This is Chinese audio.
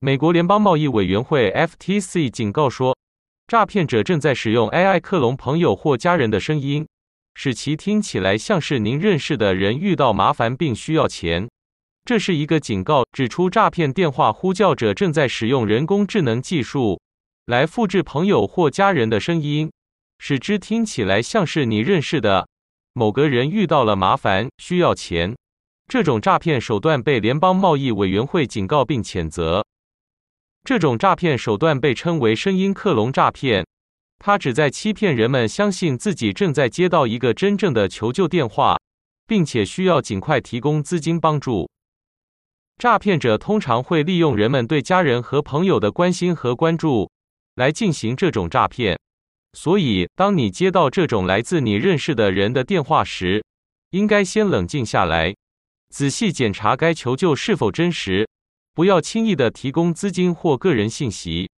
美国联邦贸易委员会 （FTC） 警告说，诈骗者正在使用 AI 克隆朋友或家人的声音，使其听起来像是您认识的人遇到麻烦并需要钱。这是一个警告，指出诈骗电话呼叫者正在使用人工智能技术来复制朋友或家人的声音，使之听起来像是你认识的某个人遇到了麻烦需要钱。这种诈骗手段被联邦贸易委员会警告并谴责。这种诈骗手段被称为声音克隆诈骗，它旨在欺骗人们相信自己正在接到一个真正的求救电话，并且需要尽快提供资金帮助。诈骗者通常会利用人们对家人和朋友的关心和关注来进行这种诈骗。所以，当你接到这种来自你认识的人的电话时，应该先冷静下来，仔细检查该求救是否真实。不要轻易的提供资金或个人信息。